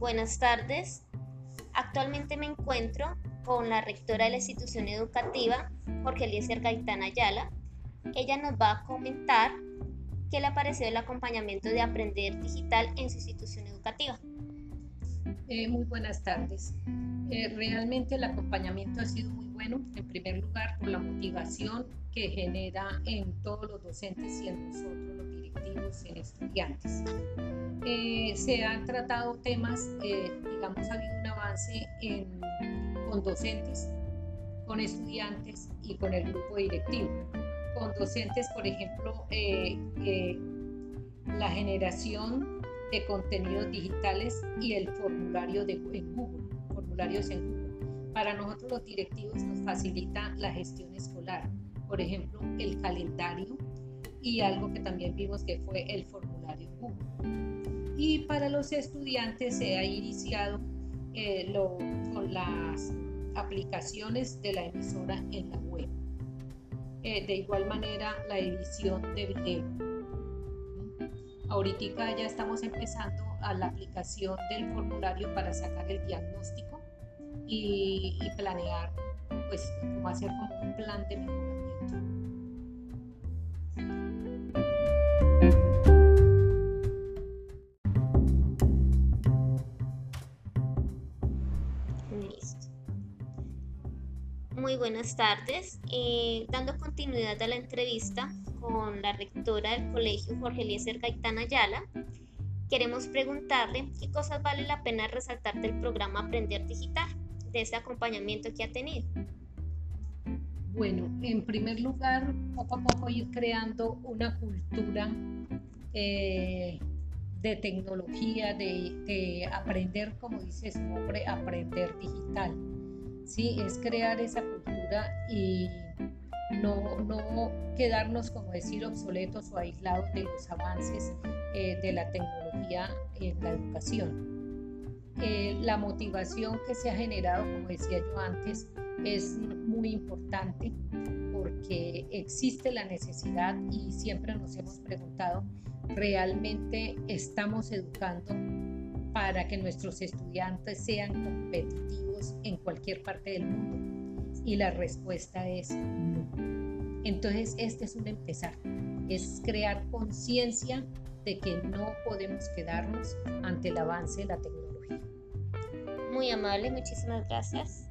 Buenas tardes. Actualmente me encuentro con la rectora de la institución educativa, Jorge Eliezer Gaitán Ayala. Ella nos va a comentar qué le ha parecido el acompañamiento de Aprender Digital en su institución educativa. Eh, muy buenas tardes. Eh, realmente el acompañamiento ha sido muy bueno, en primer lugar por la motivación que genera en todos los docentes y en nosotros los directivos, en estudiantes. Eh, se han tratado temas, eh, digamos, ha habido un avance con docentes, con estudiantes y con el grupo directivo. Con docentes, por ejemplo, eh, la generación de contenidos digitales y el formulario de, en Google, formularios en Google. Para nosotros los directivos nos facilita la gestión escolar, por ejemplo, el calendario y algo que también vimos que fue el formulario en Google y para los estudiantes se ha iniciado eh, con las aplicaciones de la emisora en la web. Eh, de igual manera, la edición de video. Ahorita ya estamos empezando a la aplicación del formulario para sacar el diagnóstico y, y planear, pues, cómo hacer como un plan de mejoramiento. Muy buenas tardes. Eh, dando continuidad a la entrevista con la rectora del colegio Jorge Eliezer Gaitán Ayala, queremos preguntarle qué cosas vale la pena resaltar del programa Aprender Digital, de ese acompañamiento que ha tenido. Bueno, en primer lugar, poco a poco ir creando una cultura eh, de tecnología, de, de, aprender, como dice su aprender digital. ¿Sí? Es crear esa cultura y no, no quedarnos, como decir, obsoletos o aislados de los avances eh, de la tecnología en la educación. Eh, la motivación que se ha generado, como decía yo antes, es muy importante porque existe la necesidad y siempre nos hemos preguntado, ¿realmente estamos educando para que nuestros estudiantes sean competitivos en cualquier parte del mundo? Y la respuesta es no. Entonces, este es un empezar, es crear conciencia de que no podemos quedarnos ante el avance de la tecnología. Muy amable, muchísimas gracias.